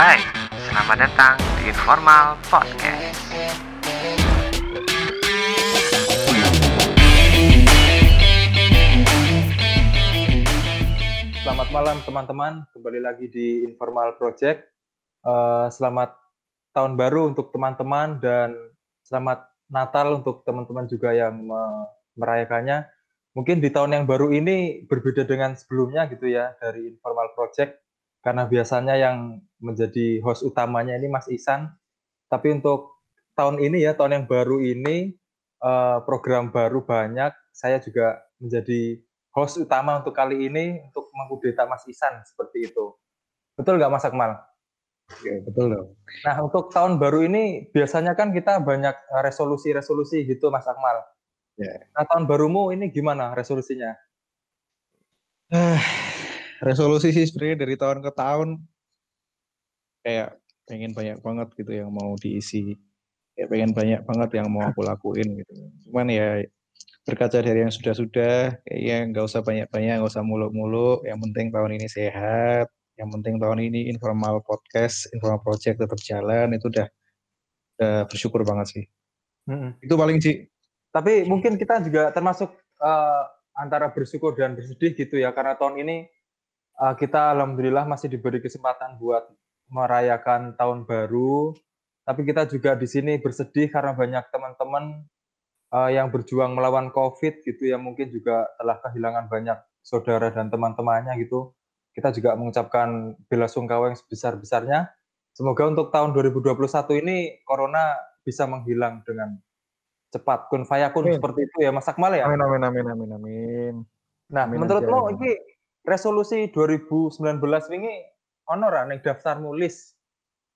Hai, selamat datang di Informal Podcast. Selamat malam teman-teman, kembali lagi di Informal Project. Uh, selamat tahun baru untuk teman-teman dan selamat Natal untuk teman-teman juga yang merayakannya. Mungkin di tahun yang baru ini berbeda dengan sebelumnya gitu ya dari Informal Project karena biasanya yang menjadi host utamanya ini Mas Isan. Tapi untuk tahun ini ya tahun yang baru ini uh, program baru banyak. Saya juga menjadi host utama untuk kali ini untuk mengkudeta Mas Isan seperti itu. Betul nggak Mas Akmal? Oke, betul dong. Nah, untuk tahun baru ini biasanya kan kita banyak eh, resolusi-resolusi gitu Mas Akmal. Ya. Nah, tahun barumu ini gimana resolusinya? Uh, resolusi sih sebenarnya dari tahun ke tahun kayak pengen banyak banget gitu yang mau diisi. Kayak pengen banyak banget yang mau aku lakuin gitu. Cuman ya berkaca dari yang sudah-sudah, kayaknya nggak usah banyak-banyak, nggak usah muluk-muluk. Yang penting tahun ini sehat, yang penting tahun ini informal podcast, informal project tetap jalan, itu udah, udah bersyukur banget sih. Hmm. Itu paling sih. Tapi mungkin kita juga termasuk uh, antara bersyukur dan bersedih gitu ya, karena tahun ini uh, kita alhamdulillah masih diberi kesempatan buat merayakan tahun baru. Tapi kita juga di sini bersedih karena banyak teman-teman uh, yang berjuang melawan COVID gitu ya mungkin juga telah kehilangan banyak saudara dan teman-temannya gitu. Kita juga mengucapkan bela sungkawa yang sebesar-besarnya. Semoga untuk tahun 2021 ini corona bisa menghilang dengan cepat. Kun fayakun amin. seperti itu ya Mas Akmal ya. Amin amin amin amin amin. Nah, amin menurutmu ini resolusi 2019 ini ono ra ning daftar nulis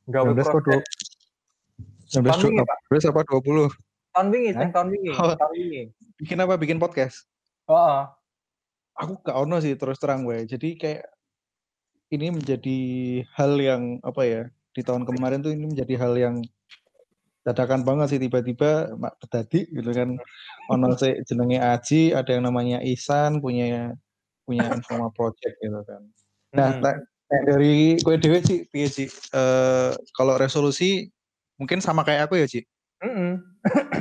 gawe project. 19 19 apa 20? tahun wingi, eh? tahun wingi, oh. tahun wingi. Bikin apa? Bikin podcast? Oh. oh. Aku gak ono sih terus terang gue. Jadi kayak ini menjadi hal yang apa ya? Di tahun kemarin tuh ini menjadi hal yang dadakan banget sih tiba-tiba mak tadi gitu kan ono jenenge Aji ada yang namanya Isan punya punya informal project gitu kan nah, hmm. nah dari gue dewe sih piye sih uh, kalau resolusi mungkin sama kayak aku ya Ci mm -hmm.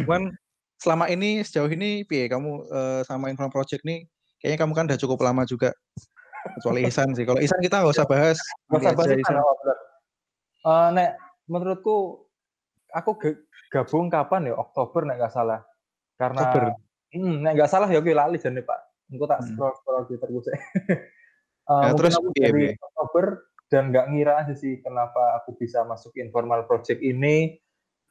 Cuman selama ini sejauh ini piye kamu uh, sama Inform Project nih kayaknya kamu kan udah cukup lama juga kecuali Isan sih. Kalau Isan kita nggak usah bahas. Nggak usah bahas Isan. Uh, nek menurutku aku gabung kapan ya Oktober nek nggak salah. Karena Oktober. Hmm, nek nggak salah ya oke lali jadi Pak. Engko tak scroll scroll Twitter gue sih. uh, ya, terus aku dari Oktober dan nggak ngira aja sih kenapa aku bisa masuk informal project ini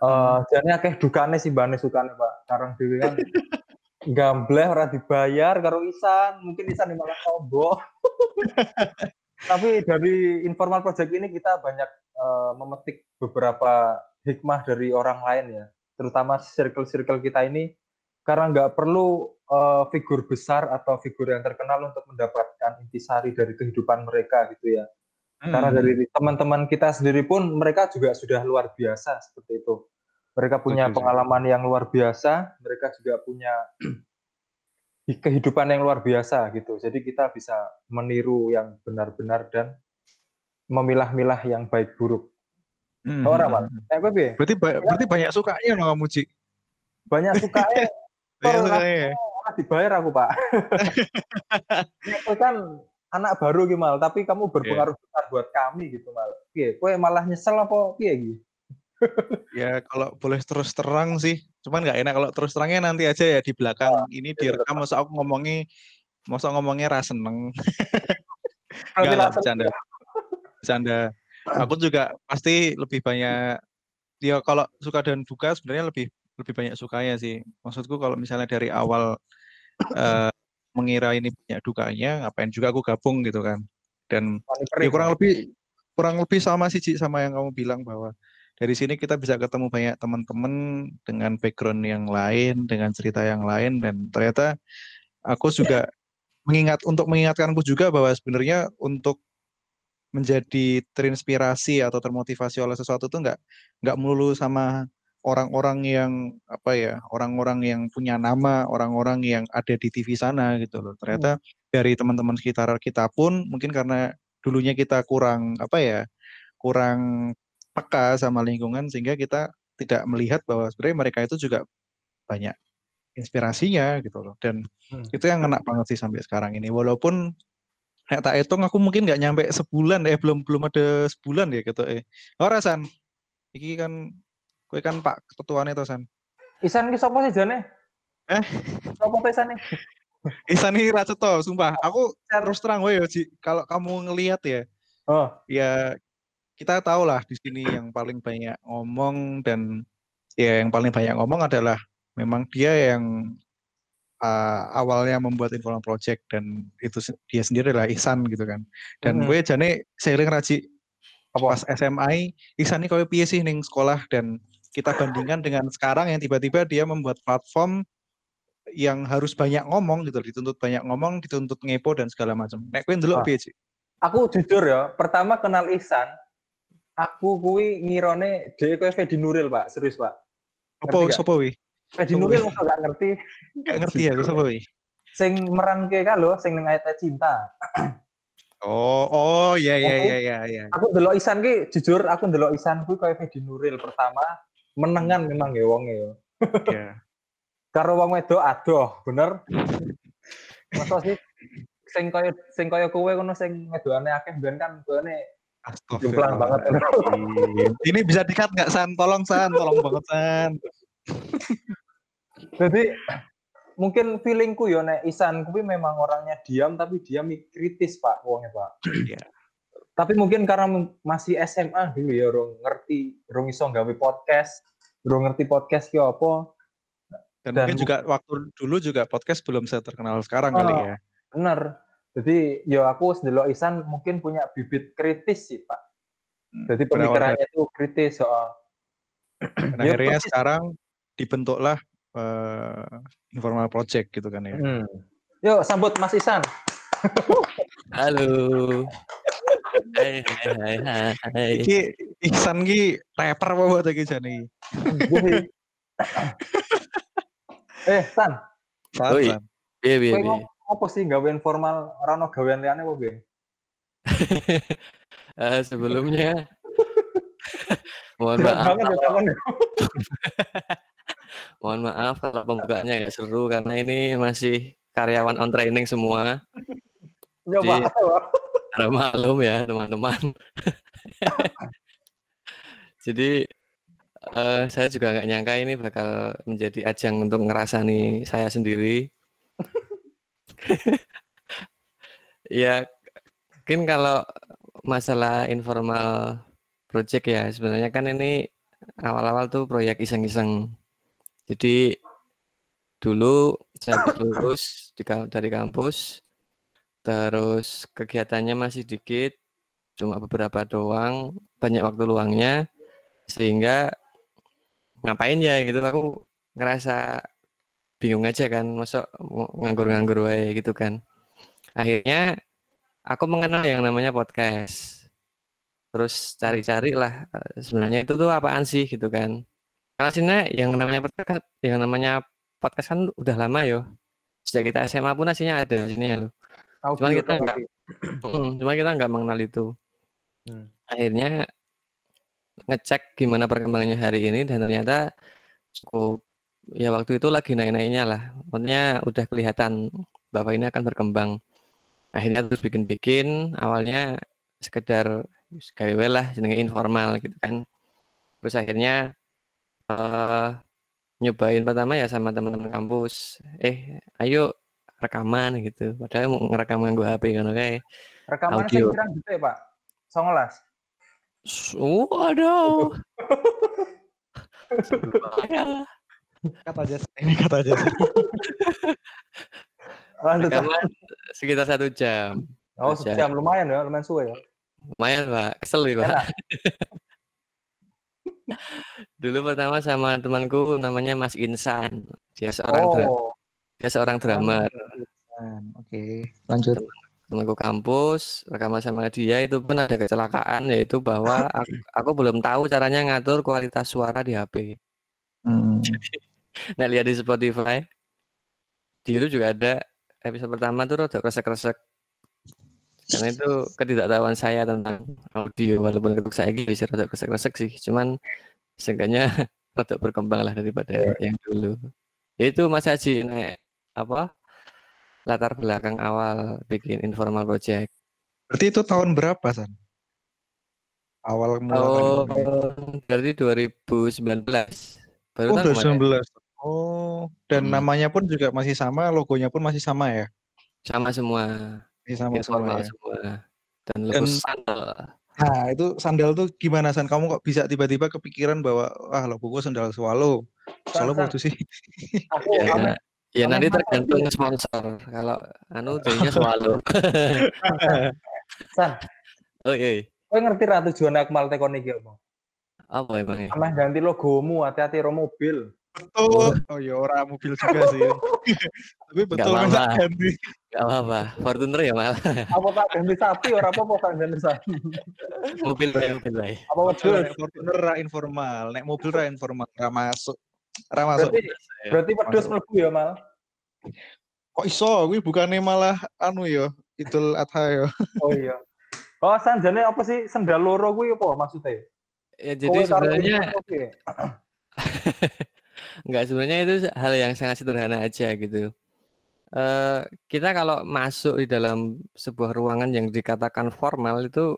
Uh, jadi akeh dukane sih Bane sukane Pak. Karang dhewe kan gambleh ora dibayar karo Isan, mungkin Isan malah combo. Tapi dari informal project ini kita banyak uh, memetik beberapa hikmah dari orang lain ya, terutama circle-circle kita ini karena nggak perlu uh, figur besar atau figur yang terkenal untuk mendapatkan intisari dari kehidupan mereka gitu ya. Hmm. Karena dari teman-teman kita sendiri pun mereka juga sudah luar biasa seperti itu. Mereka punya Betul. pengalaman yang luar biasa, mereka juga punya kehidupan yang luar biasa gitu. Jadi kita bisa meniru yang benar-benar dan memilah-milah yang baik buruk. Hmm. Orang hmm. Eh, berarti ba ya. berarti banyak sukanya loh kamu. Banyak sukanya. banyak sukanya. dibayar aku pak. itu kan anak baru gimana, tapi kamu berpengaruh yeah. besar buat kami gitu mal. Iya, kue malah nyesel apa iya gitu ya kalau boleh terus terang sih, cuman nggak enak kalau terus terangnya nanti aja ya di belakang oh, ini iya, direkam masa aku ngomongi masa ngomongnya rasa seneng. Enggak lah bercanda. Bercanda. Aku juga pasti lebih banyak dia ya kalau suka dan duka sebenarnya lebih lebih banyak sukanya sih. Maksudku kalau misalnya dari awal uh, mengira ini banyak dukanya, ngapain juga aku gabung gitu kan. Dan ya kurang lebih kurang lebih sama sih Ci, sama yang kamu bilang bahwa dari sini kita bisa ketemu banyak teman-teman dengan background yang lain, dengan cerita yang lain, dan ternyata aku juga mengingat untuk mengingatkanku juga bahwa sebenarnya untuk menjadi terinspirasi atau termotivasi oleh sesuatu itu nggak nggak melulu sama orang-orang yang apa ya orang-orang yang punya nama orang-orang yang ada di TV sana gitu loh. Ternyata hmm. dari teman-teman sekitar kita pun mungkin karena dulunya kita kurang apa ya kurang peka sama lingkungan sehingga kita tidak melihat bahwa sebenarnya mereka itu juga banyak inspirasinya gitu loh. Dan Hmm. itu yang kena banget sih sampai sekarang ini. Walaupun nek tak hitung aku mungkin nggak nyampe sebulan eh belum belum ada sebulan ya gitu eh. Ora san. Iki kan kue kan pak ketuaan itu san Isan ki sapa sih jane? Eh? Sapa to Isan nih? Isan ini racet toh sumpah aku terus terang gue Ji kalau kamu ngelihat ya Oh, ya kita tahu lah di sini yang paling banyak ngomong dan ya yang paling banyak ngomong adalah memang dia yang uh, awalnya membuat informal project dan itu dia sendiri lah Ihsan gitu kan dan Mhm. gue jane sering raji apa? pas SMA Ihsan ini kau piye sih ning sekolah dan kita bandingkan dengan sekarang yang tiba-tiba dia membuat platform yang harus banyak ngomong gitu dituntut banyak ngomong dituntut ngepo dan segala macam nek kowe ndelok piye? Aku jujur ya, pertama kenal Ihsan, aku kuwi ngirone dhewe kowe Fedi Nuril, Pak. Serius, Pak. Apa sapa wi? Fedi Nuril masa gak ngerti. Gak ngerti ya sapa wi? Sing meranke ka lho, sing ning ayat cinta. Oh, oh iya iya Aku- iya iya iya. Aku ndelok Ihsan ki jujur aku ndelok Ihsan kuwi koyo Fedi Nuril pertama menengan memang ya wonge ya. Iya. Karo wong wedok adoh, bener. Masa sih sing koyo sing koyo kowe ngono sing wedokane akeh ben kan koene Jomplang banget. Ini bisa dikat nggak San? Tolong San, tolong banget San. Jadi mungkin feelingku ya nek Isan kuwi memang orangnya diam tapi dia kritis Pak wongnya Pak. Iya. Tapi mungkin karena m- masih SMA dulu ya rong ngerti, rong iso gawe podcast, rong ngerti podcast ki apa. Dan, Dan mungkin juga waktu dulu juga podcast belum terkenal sekarang kali Oh. ya. Bener. Jadi ya aku ndelok Isan mungkin punya bibit kritis sih Pak. Hmm, Jadi pemikirannya itu kritis soal Dan Ya, akhirnya sekarang dibentuklah eh, informal project gitu kan ya. Hmm. Yuk sambut Mas Isan. Halo. Hai hai hai hai. hai. Iki Ihsan ki rapper apa buat iki jane? eh San, San, kowe piye. ngomong apa sih gawe informal ora ono gawean liyane apa piye? Eh, sebelumnya mohon maaf ya mohon maaf kalau pembukaannya nggak seru karena ini masih karyawan on training semua. Nyoba. Karena malum ya teman-teman. Jadi eh, saya juga nggak nyangka ini bakal menjadi ajang untuk ngerasani saya sendiri. ya mungkin kalau masalah informal project ya sebenarnya kan ini awal-awal tuh proyek iseng-iseng. Jadi dulu saya lulus di, dari kampus, terus kegiatannya masih dikit, cuma beberapa doang, banyak waktu luangnya, sehingga ngapain ya gitu aku ngerasa bingung aja kan, mau nganggur-nganggur wae gitu kan. Akhirnya aku mengenal yang namanya podcast. Terus cari-cari lah eh, sebenarnya itu tuh apaan sih gitu kan. Karena sebenarnya yang namanya podcast kan, yang namanya podcast kan udah lama yo. Sejak kita SMA pun aslinya ada di sini ya loh. Cuman Audio kita nggak, Mm, cuma kita nggak mengenal itu. Hmm. Akhirnya ngecek gimana perkembangannya hari ini dan ternyata cukup ya waktu itu lagi naik-naiknya lah. Maksudnya udah kelihatan bahwa ini akan berkembang. Akhirnya terus bikin-bikin awalnya sekedar gawe lah jenenge informal gitu kan. Terus akhirnya eh nyobain pertama ya sama teman-teman kampus. Eh, ayo rekaman gitu. Padahal mau ngerekam nganggo HP kan kayak. Rekaman sing Audio. pirang detik, Pak? 19. Oh, aduh. Kata aja ini kata aja. Rekaman sekitar satu jam. Oh, aja. sejam lumayan ya, lumayan suwe ya. Lumayan, Pak. Kesel nih, Pak. Dulu pertama sama temanku namanya Mas Insan. Dia seorang dra- Oh, dia seorang drummer. Oke, lanjut. Temanku kampus, rekaman sama dia itu pun ada kecelakaan yaitu bahwa aku, aku belum tahu caranya ngatur kualitas suara di HP. Hmm. Nah, lihat di Spotify. Di itu juga ada episode pertama tuh rada kresek-kresek. Karena itu ketidaktahuan saya tentang audio walaupun ketuk saya gitu bisa rada kesek-kesek sih. Cuman seenggaknya rada berkembang lah daripada yang dulu. Itu Mas Haji naik apa latar belakang awal bikin informal project. Berarti itu tahun berapa, San? Awal Oh, mula berarti 2019. Baru Oh, tahun kemarin. 2019. Oh, dan Hmm. namanya pun juga masih sama, logonya pun masih sama ya? Sama semua, Masih sama semua informal ya. semua. Dan Dan lebih sandal. nah, itu sandal tuh gimana San? Kamu kok bisa tiba-tiba kepikiran bahwa wah logoku sandal swallow. Tuh sih? Aku Ya, ya nanti tergantung sponsor. Kalau anu jadinya swallow. San, Oke. kowe ngerti ra tujuan Akmal tekon iki apa? Apa emangnya? Ameh ganti logomu, hati-hati ro mobil. Betul. Oh ya ora mobil juga sih. Tapi betul masa apa-apa. ganti. Gak apa-apa. Fortuner ya malah. Apa tak ganti sapi ora apa-apa kan ganti sapi. mobil bae, mobil bae. Apa Betul, Fortuner ra informal, nek mobil ra informal, ra masuk. Ra masuk. Berarti berarti wedhus mlebu ya, Mal. Kok iso? Kuwi bukannya malah anu ya, Idul Adha ya. Oh iya. Oh, sanjane apa sih sendal loro kuwi apa maksudnya? Ya jadi Kowe karo sebenarnya? Enggak, sebenarnya itu hal yang sangat sederhana aja gitu. Eh, kita kalau masuk di dalam sebuah ruangan yang dikatakan formal itu,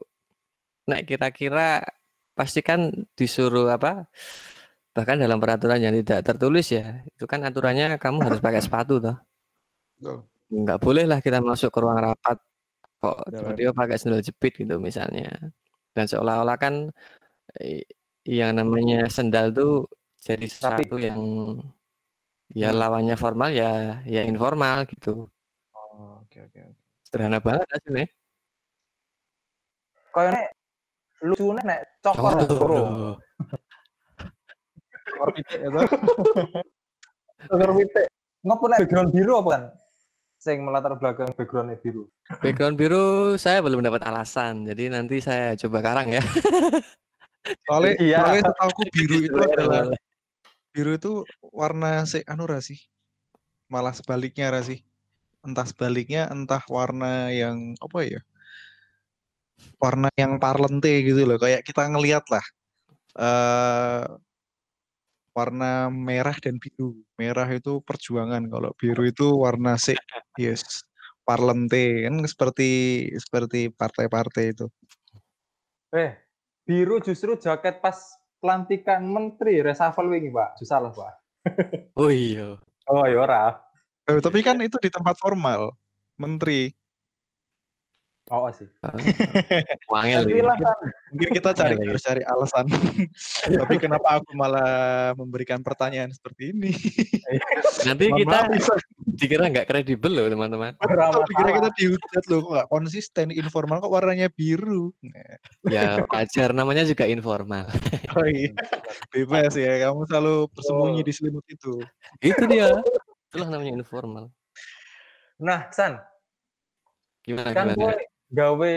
nah kira-kira pasti kan disuruh apa? Bahkan dalam peraturan yang tidak tertulis ya, itu kan aturannya kamu harus pakai sepatu toh. Nggak boleh lah kita masuk ke ruang rapat kok tiba-tiba pakai sandal jepit gitu misalnya. Dan seolah-olah kan yang namanya sendal tuh jadi sesuatu yang ya Hmm. lawannya formal ya ya informal gitu. Oh, oke oke. oke. Sederhana banget aslinya. Kayaknya lucune nek cokor Oh, Cokor pitik ya pitik. Ngopo nek background biru apa kan? Sing melatar belakang backgroundnya biru. Background biru saya belum dapat alasan, jadi nanti saya coba karang ya. Soalnya, Iya. soalnya setahuku biru itu Boleh, adalah boleh. biru itu warna si anu ra sih. Malah sebaliknya ra sih. Entah sebaliknya, entah warna yang apa ya? Warna yang parlente gitu loh. Kayak kita ngelihat lah. eh warna merah dan biru. Merah itu perjuangan, kalau biru itu warna si yes parlente kan seperti seperti partai-partai itu. Eh, biru justru jaket pas pelantikan menteri reshuffle wingi, Pak. Susah lah, Pak. Oh iya. Oh, ya ora. Eh, tapi kan itu di tempat formal, menteri. Oh, sih. Ini. lah, San. Mungkin kita cari Iya, iya. harus cari alasan. Tapi kenapa aku malah memberikan pertanyaan seperti ini? Nanti kita dikira nggak kredibel loh teman-teman. Dikira kita dihujat loh, kok nggak konsisten, informal kok warnanya biru. Ya wajar namanya juga informal. Oh iya, bebas ya, kamu selalu bersembunyi Oh. di selimut itu. Itu dia. Itulah namanya informal. Nah, San, Gimana kan gimana? kowe gawe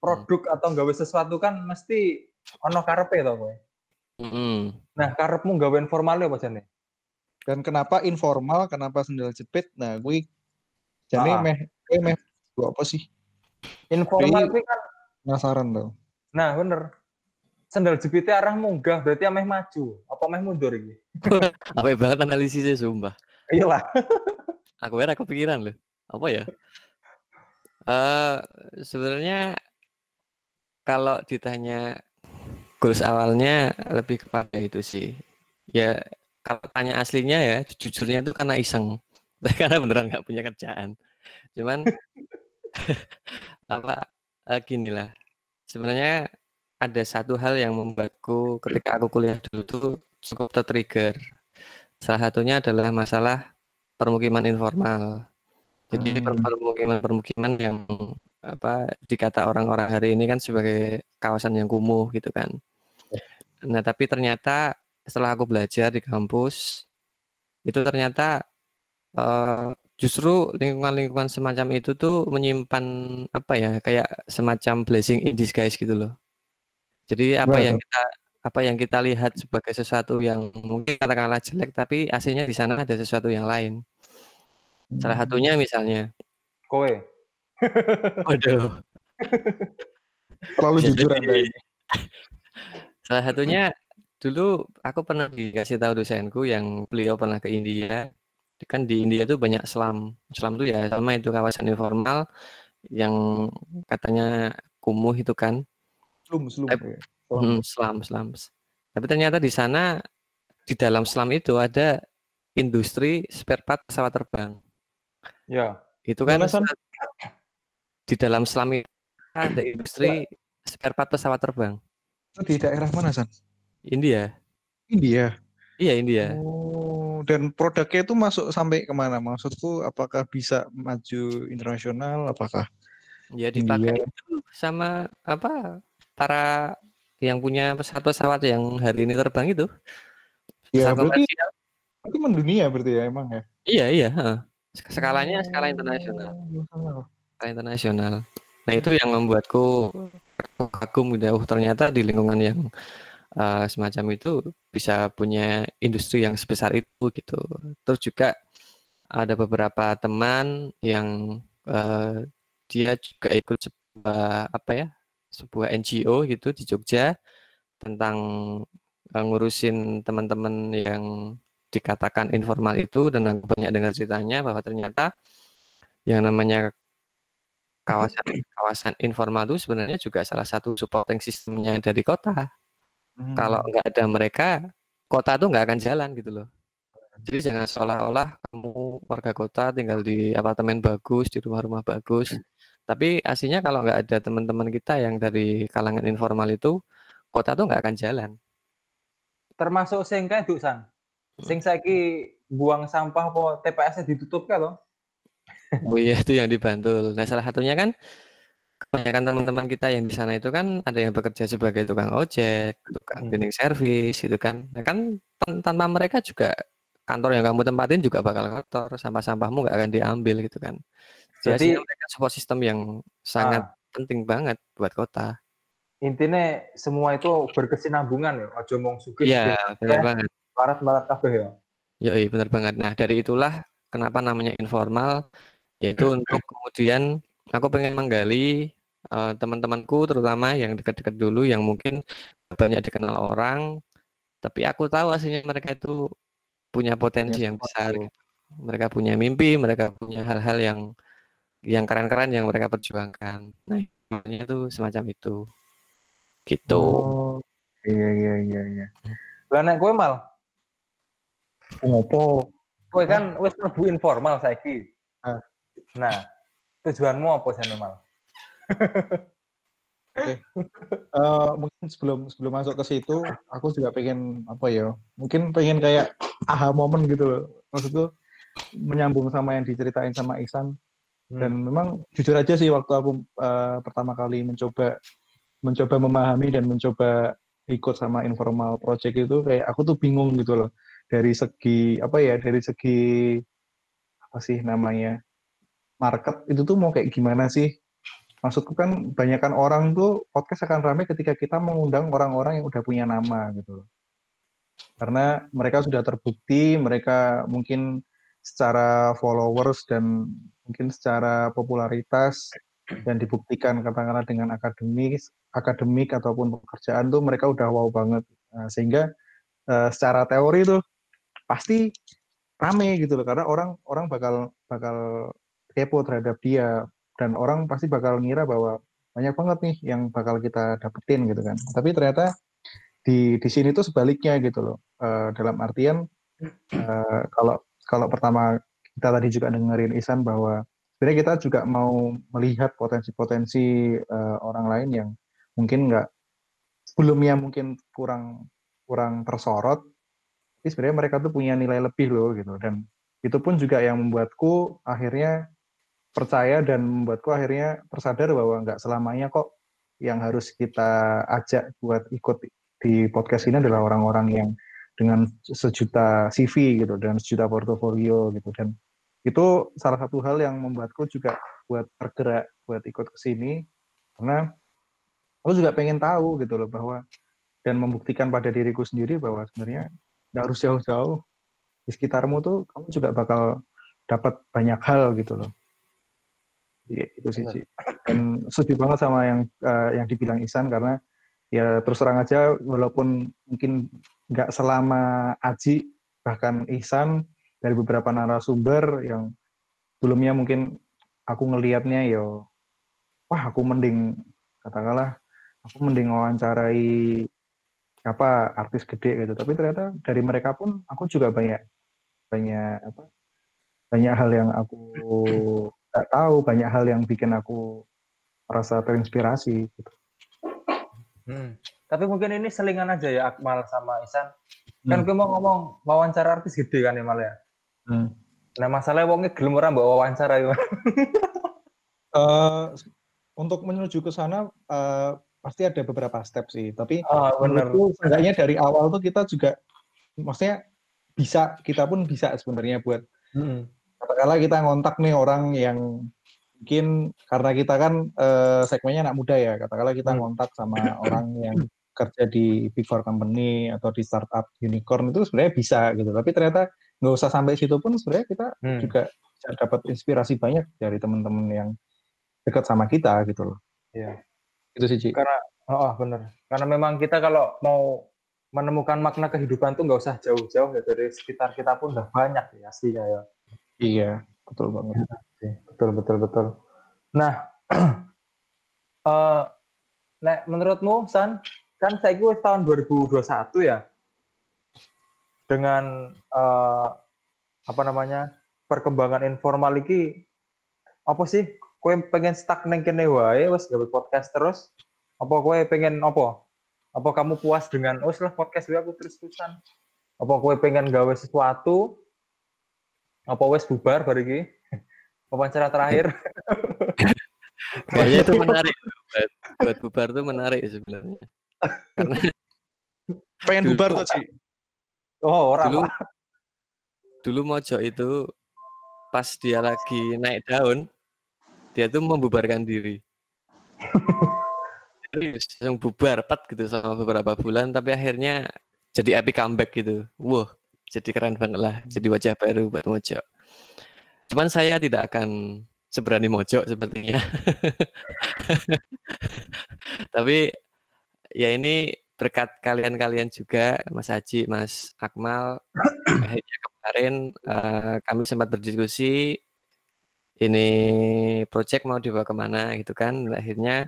produk atau gawe sesuatu kan mesti ono karepe to kowe. Mm-mm. Nah, karepmu gawe informal apa jane? Dan kenapa informal, kenapa sendal jepit? Nah, gue jadi Ah. meh, gue meh, gue apa sih? Informal kuwi kan Penasaran loh. nah bener. Sendal jepitnya arah munggah berarti ameh maju. Apa ameh mundur iki? Apa banget analisisnya sumpah. Iyalah. Aku kira kepikiran loh. Apa ya? Eh sebenarnya kalau ditanya goals awalnya lebih kepada itu sih. Ya kalau tanya aslinya ya jujurnya itu karena iseng. karena beneran nggak punya kerjaan. Cuman apa eh, gini lah. Sebenarnya ada satu hal yang membuatku ketika aku kuliah dulu tuh cukup tertrigger. Salah satunya adalah masalah permukiman informal. Jadi Hmm. permukiman-permukiman yang apa dikata orang-orang hari ini kan sebagai kawasan yang kumuh gitu kan. Nah, tapi ternyata setelah aku belajar di kampus itu ternyata eh, justru lingkungan-lingkungan semacam itu tuh menyimpan apa ya kayak semacam blessing in disguise gitu loh. Jadi apa yang kita apa yang kita lihat sebagai sesuatu yang mungkin katakanlah jelek tapi aslinya di sana ada sesuatu yang lain. Salah satunya misalnya Kowe. Waduh. Terlalu jujur. Anda ini. Salah satunya dulu aku pernah dikasih tahu dosenku yang beliau pernah ke India. Kan di India tuh banyak selam. Selam tuh ya sama itu kawasan informal yang katanya kumuh itu kan. Slum, slum. Eh, ya. Hmm, selam, selam. Tapi ternyata di sana di dalam selam itu ada industri spare part pesawat terbang. Ya. Itu kan di dalam selam itu ada industri spare part pesawat terbang. Itu di daerah mana, San? India. India. Iya, India. Oh, dan produknya itu masuk sampai ke mana? Maksudku apakah bisa maju internasional? Apakah Ya dipakai India? itu sama apa para yang punya pesawat-pesawat yang hari ini terbang itu. Ya, Pesawat berarti itu mendunia berarti ya emang ya? Iya, iya. heeh. Skalanya skala internasional. Skala internasional. Nah itu yang membuatku kagum gitu. ya. Oh, ternyata di lingkungan yang eh, semacam itu bisa punya industri yang sebesar itu gitu. Terus juga ada beberapa teman yang eh, dia juga ikut sebuah apa ya sebuah NGO gitu di Jogja tentang eh, ngurusin teman-teman yang dikatakan informal itu dan aku banyak dengar ceritanya bahwa ternyata yang namanya kawasan kawasan informal itu sebenarnya juga salah satu supporting sistemnya dari kota. Hmm. Kalau nggak ada mereka, kota tuh nggak akan jalan gitu loh. Jadi jangan seolah-olah kamu warga kota tinggal di apartemen bagus, di rumah-rumah bagus. Tapi aslinya kalau nggak ada teman-teman kita yang dari kalangan informal itu, kota tuh nggak akan jalan. Termasuk sing kae Duk San. Sing saiki buang sampah apa TPS-nya ditutup kan loh. Oh iya itu yang dibantul. Nah salah satunya kan kebanyakan teman-teman kita yang di sana itu kan ada yang bekerja sebagai tukang ojek, tukang Hmm. cleaning service gitu kan. Nah kan tan- tanpa mereka juga kantor yang kamu tempatin juga bakal kotor, sampah-sampahmu nggak akan diambil gitu kan. Jadi Jadi- mereka support system yang sangat Ah, penting banget buat kota. intinya semua itu berkesinambungan ya. Ojo mong sugih Iya benar ya. Banget. barat-barat kabeh ya. Yoi, benar banget. Nah, dari itulah kenapa namanya informal, yaitu untuk kemudian aku pengen menggali eh, teman-temanku terutama yang dekat-dekat dulu yang mungkin banyak dikenal orang, tapi aku tahu aslinya mereka itu punya potensi yang besar. gitu. Mereka punya mimpi, mereka punya hal-hal yang yang keren-keren yang mereka perjuangkan. Nah, intinya itu semacam itu. Gitu. Oh, iya iya iya iya. Lah nek kowe mal, Ngopo? kowe kan wis mlebu informal saiki. Ah. Nah, tujuanmu apa sih mal? Eh, mungkin sebelum sebelum masuk ke situ, aku juga pengen apa ya? Mungkin pengen kayak aha momen gitu loh. Maksudku menyambung sama yang diceritain sama Ihsan dan Hmm. memang jujur aja sih waktu aku eh, pertama kali mencoba mencoba memahami dan mencoba ikut sama informal project itu kayak aku tuh bingung gitu loh dari segi apa ya dari segi apa sih namanya market itu tuh mau kayak gimana sih? Maksudku kan banyakkan orang tuh podcast akan ramai ketika kita mengundang orang-orang yang udah punya nama gitu karena mereka sudah terbukti mereka mungkin secara followers dan mungkin secara popularitas dan dibuktikan katakanlah dengan akademis akademik ataupun pekerjaan tuh mereka udah wow banget. Nah, sehingga eh, secara teori tuh pasti rame gitu loh karena orang orang bakal bakal kepo terhadap dia dan orang pasti bakal ngira bahwa banyak banget nih yang bakal kita dapetin gitu kan. Tapi ternyata di di sini tuh sebaliknya gitu loh Eh, dalam artian eh, kalau kalau pertama kita tadi juga dengerin Isan bahwa sebenarnya kita juga mau melihat potensi-potensi eh, orang lain yang mungkin nggak sebelumnya mungkin kurang kurang tersorot tapi sebenarnya mereka tuh punya nilai lebih loh gitu. Dan itu pun juga yang membuatku akhirnya percaya dan membuatku akhirnya tersadar bahwa nggak selamanya kok yang harus kita ajak buat ikut di podcast ini adalah orang-orang yang dengan sejuta CV gitu dengan sejuta portofolio gitu. Dan itu salah satu hal yang membuatku juga buat tergerak buat ikut ke sini. Karena aku juga pengen tahu gitu loh bahwa dan membuktikan pada diriku sendiri bahwa sebenarnya nggak harus jauh-jauh. Di sekitarmu tuh kamu juga bakal dapat banyak hal gitu loh. Iya, itu sih, Ci. Dan setuju banget sama yang uh, yang dibilang Isan karena ya terus terang aja walaupun mungkin nggak selama Aji bahkan Ihsan dari beberapa narasumber yang sebelumnya mungkin aku ngelihatnya yo wah aku mending katakanlah aku mending wawancarai apa artis gede gitu tapi ternyata dari mereka pun aku juga banyak banyak apa banyak hal yang aku nggak tahu banyak hal yang bikin aku merasa terinspirasi gitu. Hmm. Tapi mungkin ini selingan aja ya Akmal sama Isan. Kan hmm. mau ngomong wawancara artis gede kan ya Mal ya. Hmm. Nah masalahnya wongnya gelem ora mbak wawancara ya. uh, untuk menuju ke sana uh, pasti ada beberapa step sih. Tapi oh, menurutku sebenarnya dari awal tuh kita juga maksudnya bisa kita pun bisa sebenarnya buat hmm katakanlah kita ngontak nih orang yang mungkin karena kita kan uh, segmennya anak muda ya, katakanlah kita hmm. ngontak sama orang yang kerja di big four company atau di startup unicorn itu sebenarnya bisa gitu. Tapi ternyata nggak usah sampai situ pun sebenarnya kita hmm. juga bisa dapat inspirasi banyak dari teman-teman yang dekat sama kita gitu loh. Iya. Itu sih, Ci. Karena oh, oh benar. Karena memang kita kalau mau menemukan makna kehidupan tuh nggak usah jauh-jauh ya dari sekitar kita pun udah banyak ya aslinya ya. Iya, betul banget. Ya, betul, betul, betul. Nah, uh, nah menurutmu, San, kan saya gue tahun 2021 ya, dengan uh, apa namanya perkembangan informal ini, apa sih? Kue pengen stuck neng kene wae, wes gawe podcast terus? Apa kue pengen apa? Apa kamu puas dengan, oh lah podcast gue aku terus terusan? Apa kue pengen gawe sesuatu? Apa wes bubar baru ini wawancara terakhir. Kayaknya itu menarik. Buat, buat bubar tuh menarik sebenarnya. Karena pengen bubar tuh sih oh orang dulu dulu mojo itu pas dia lagi naik daun dia tuh membubarkan diri. Yang bubar pet gitu sama beberapa bulan tapi akhirnya jadi epic comeback gitu. Wow jadi keren banget lah jadi wajah baru buat Mojo cuman saya tidak akan seberani Mojo sepertinya. Tapi ya ini berkat kalian-kalian juga Mas Haji Mas Akmal akhirnya kemarin uh, kami sempat berdiskusi ini project mau dibawa ke mana gitu kan akhirnya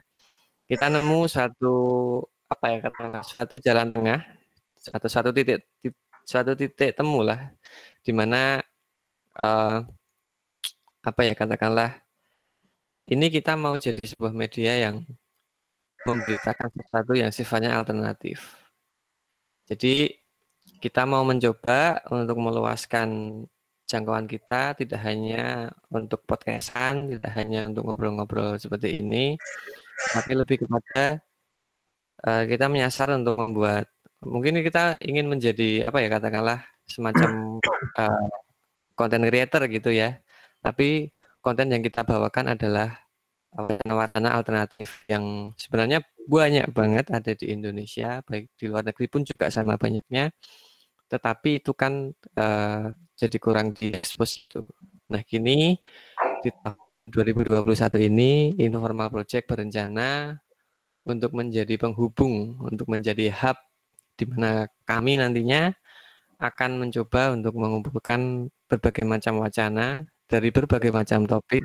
kita nemu satu apa ya kata satu jalan tengah atau satu titik suatu titik temu lah di mana uh, apa ya katakanlah ini kita mau jadi sebuah media yang memberitakan sesuatu yang sifatnya alternatif. Jadi kita mau mencoba untuk meluaskan jangkauan kita tidak hanya untuk podcastan, tidak hanya untuk ngobrol-ngobrol seperti ini, tapi lebih kepada uh, kita menyasar untuk membuat mungkin kita ingin menjadi apa ya katakanlah semacam uh, content creator gitu ya. Tapi konten yang kita bawakan adalah wacana-wacana alternatif yang sebenarnya banyak banget ada di Indonesia, baik di luar negeri pun juga sama banyaknya. Tetapi itu kan uh, jadi kurang diekspos itu. Nah, kini di tahun 2021 ini Informal Project berencana untuk menjadi penghubung, untuk menjadi hub di mana kami nantinya akan mencoba untuk mengumpulkan berbagai macam wacana dari berbagai macam topik.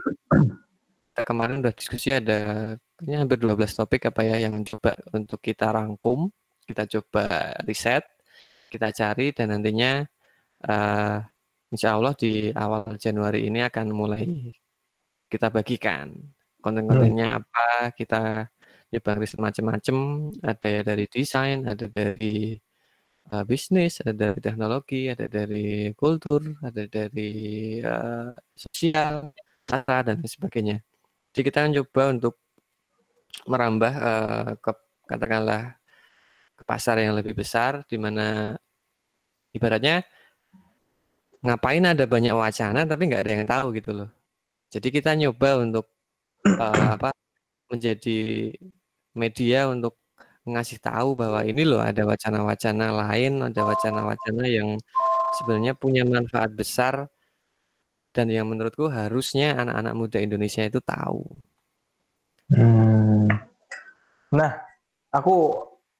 Kita kemarin udah diskusi ada kayaknya hampir 12 topik apa ya yang coba untuk kita rangkum, kita coba riset, kita cari dan nantinya uh, insya Allah di awal Januari ini akan mulai kita bagikan konten-kontennya apa, kita riset macam-macam ada ya dari desain ada dari uh, bisnis ada dari teknologi ada dari kultur ada dari uh, sosial tata dan sebagainya. Jadi kita coba untuk merambah uh, ke katakanlah ke pasar yang lebih besar di mana ibaratnya ngapain ada banyak wacana tapi nggak ada yang tahu gitu loh jadi kita nyoba untuk uh, apa menjadi media untuk ngasih tahu bahwa ini loh ada wacana-wacana lain, ada wacana-wacana yang sebenarnya punya manfaat besar dan yang menurutku harusnya anak-anak muda Indonesia itu tahu. Hmm. Nah, aku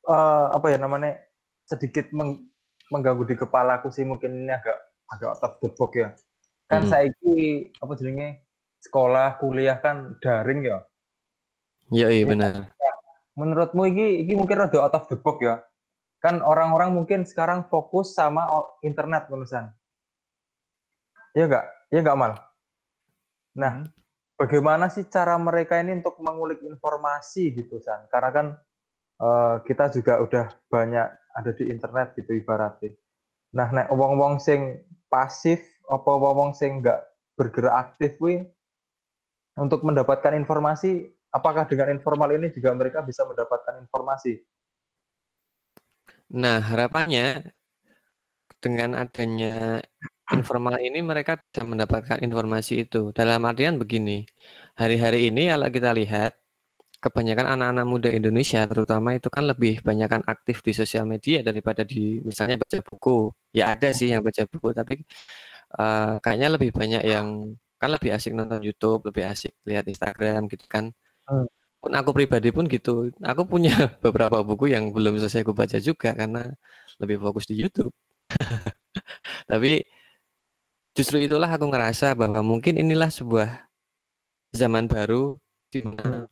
uh, apa ya namanya sedikit meng mengganggu di kepalaku sih mungkin ini agak agak of the box ya. Kan hmm. saya ini apa jadinya sekolah kuliah kan daring ya. Iya iya benar. Menurutmu ini ini mungkin rada out of the box ya. Kan orang-orang mungkin sekarang fokus sama internet penulisan. Iya enggak? Iya enggak mal? Nah, hmm. bagaimana sih cara mereka ini untuk mengulik informasi gitu San? Karena kan uh, kita juga udah banyak ada di internet gitu ibaratnya. Nah, nek wong-wong sing pasif apa wong sing enggak bergerak aktif wi untuk mendapatkan informasi apakah dengan informal ini juga mereka bisa mendapatkan informasi? Nah, harapannya dengan adanya informal ini mereka bisa mendapatkan informasi itu. Dalam artian begini, hari-hari ini kalau kita lihat kebanyakan anak-anak muda Indonesia terutama itu kan lebih banyakkan aktif di sosial media daripada di misalnya baca buku. Ya ada sih yang baca buku tapi uh, kayaknya lebih banyak yang kan lebih asik nonton YouTube, lebih asik lihat Instagram gitu kan. Hmm. Pun aku pribadi pun gitu. Aku punya beberapa buku yang belum selesai aku baca juga karena lebih fokus di YouTube. tapi justru itulah aku ngerasa bahwa mungkin inilah sebuah zaman baru di mana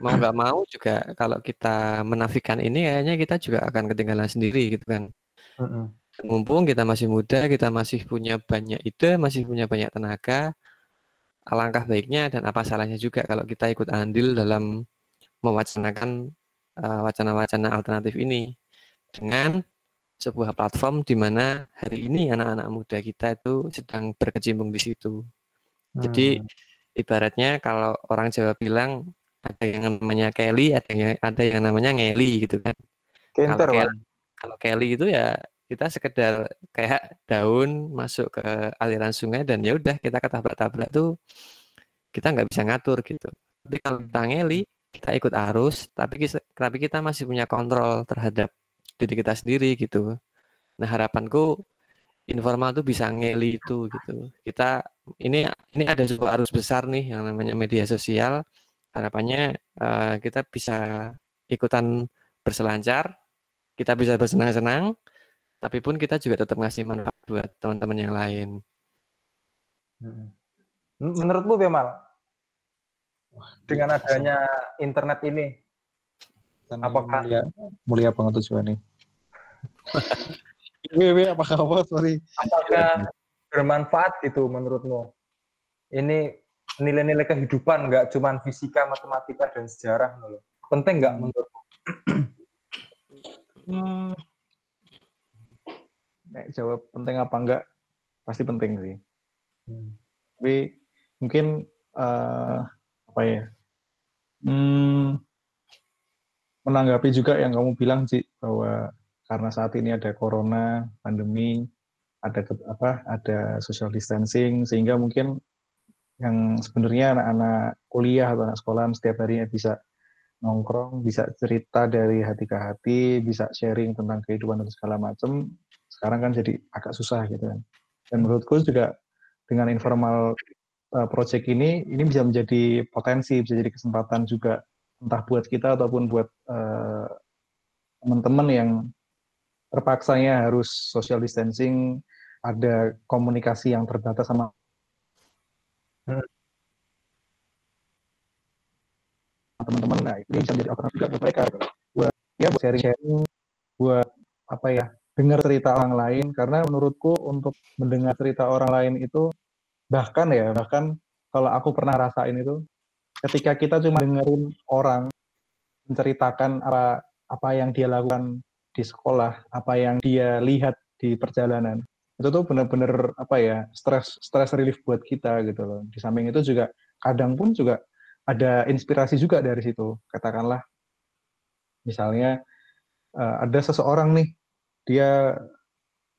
mau nggak mau juga kalau kita menafikan ini kayaknya kita juga akan ketinggalan sendiri gitu kan. Uh-uh. Mumpung kita masih muda, kita masih punya banyak ide, masih punya banyak tenaga, alangkah baiknya dan apa salahnya juga kalau kita ikut andil dalam mewacanakan uh, wacana-wacana alternatif ini dengan sebuah platform di mana hari ini anak-anak muda kita itu sedang berkecimpung di situ. Jadi hmm. ibaratnya kalau orang Jawa bilang ada yang namanya Kelly, ada yang ada yang namanya Ngeli gitu kan. Kenter, kalau, Kelly, kalau Kelly itu ya kita sekedar kayak daun masuk ke aliran sungai dan ya udah kita ketabrak-tabrak tuh kita nggak bisa ngatur gitu. Tapi kalau kita ngeli, kita ikut arus, tapi tapi kita masih punya kontrol terhadap diri kita sendiri gitu. Nah harapanku informal tuh bisa ngeli itu gitu. Kita ini ini ada sebuah arus besar nih yang namanya media sosial harapannya uh, kita bisa ikutan berselancar, kita bisa bersenang-senang, tapi pun kita juga tetap ngasih manfaat buat teman-teman yang lain. Hmm. Menurutmu Bemal, dengan adanya internet ini, Karena apakah mulia, mulia banget tujuan? Iya, apa kabar? Sorry. Apakah bermanfaat itu menurutmu? Ini nilai-nilai kehidupan nggak cuma fisika matematika dan sejarah loh penting nggak menurut hmm. Nek jawab penting apa enggak pasti penting sih. Hmm. tapi mungkin uh, apa ya? Hmm, menanggapi juga yang kamu bilang sih bahwa karena saat ini ada corona pandemi ada apa ada social distancing sehingga mungkin yang sebenarnya anak-anak kuliah atau anak sekolah setiap harinya bisa nongkrong, bisa cerita dari hati ke hati, bisa sharing tentang kehidupan dan segala macam. Sekarang kan jadi agak susah gitu kan. Dan menurutku juga dengan informal uh, project ini, ini bisa menjadi potensi, bisa jadi kesempatan juga entah buat kita ataupun buat uh, teman-teman yang terpaksanya harus social distancing, ada komunikasi yang terbatas sama teman-teman nah ini bisa menjadi alternatif juga buat mereka gitu. buat ya buat sharing-sharing buat apa ya dengar cerita orang lain karena menurutku untuk mendengar cerita orang lain itu bahkan ya bahkan kalau aku pernah rasain itu ketika kita cuma dengerin orang menceritakan apa apa yang dia lakukan di sekolah apa yang dia lihat di perjalanan itu tuh benar-benar apa ya stress stress relief buat kita gitu loh. Di samping itu juga kadang pun juga ada inspirasi juga dari situ. Katakanlah misalnya uh, ada seseorang nih dia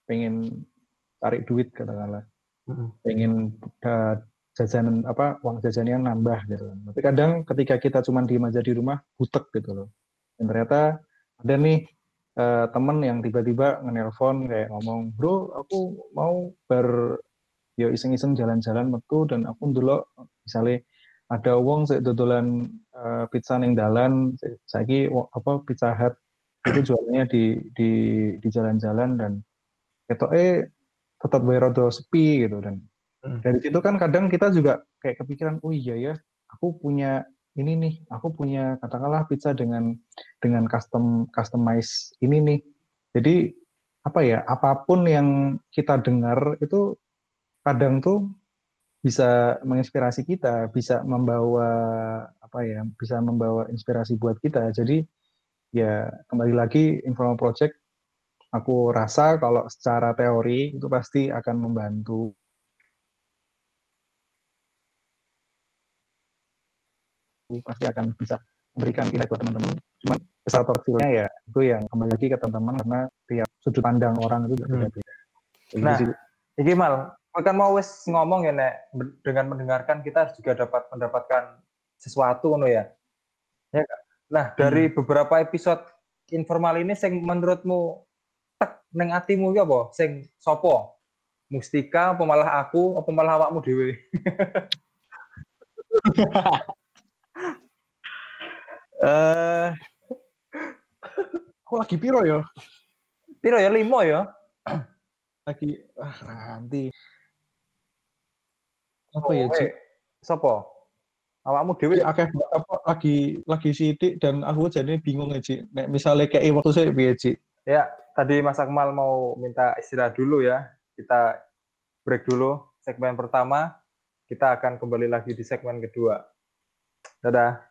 pengen tarik duit katakanlah. Pengen uh, jajanan apa uang jajannya nambah gitu tapi kadang ketika kita cuma diem aja di rumah butek gitu loh. Dan ternyata ada nih uh, temen yang tiba-tiba nge-nelpon kayak ngomong, bro aku mau ber ya iseng-iseng jalan-jalan metu dan aku dulu misalnya ada wong sik dodolan uh, pizza ning dalan saiki apa pizza hut itu jualannya di di di jalan-jalan dan eh tetap bayar sepi gitu dan hmm. dari situ kan kadang kita juga kayak kepikiran oh iya ya aku punya ini nih aku punya katakanlah pizza dengan dengan custom customize ini nih. Jadi apa ya apa pun yang kita dengar itu kadang tuh bisa menginspirasi kita bisa membawa apa ya bisa membawa inspirasi buat kita. Jadi ya kembali lagi informal project aku rasa kalau secara teori itu pasti akan membantu pasti akan bisa memberikan nilai buat teman-teman cuman besar kecilnya ya itu yang kembali lagi ke teman-teman karena tiap sudut pandang orang itu juga beda-beda hmm. nah ini mal kan mau wes ngomong ya nek dengan mendengarkan kita juga dapat mendapatkan sesuatu no ya ya Nah, dari hmm. beberapa episode informal ini sing menurutmu tek neng atimu ya apa? Sing sopo? Mustika apa malah aku apa malah awakmu dhewe? Eh Aku lagi piro ya? Piro ya? Limo ya? lagi ah nanti. Apa oh, ya, Cik? Sopo? awakmu dhewe akeh apa lagi lagi sidik dan aku jadi bingung ya Ci nek misalnya kayak waktu saya piye Ci ya tadi Mas Akmal mau minta istirahat dulu ya kita break dulu segmen pertama kita akan kembali lagi di segmen kedua dadah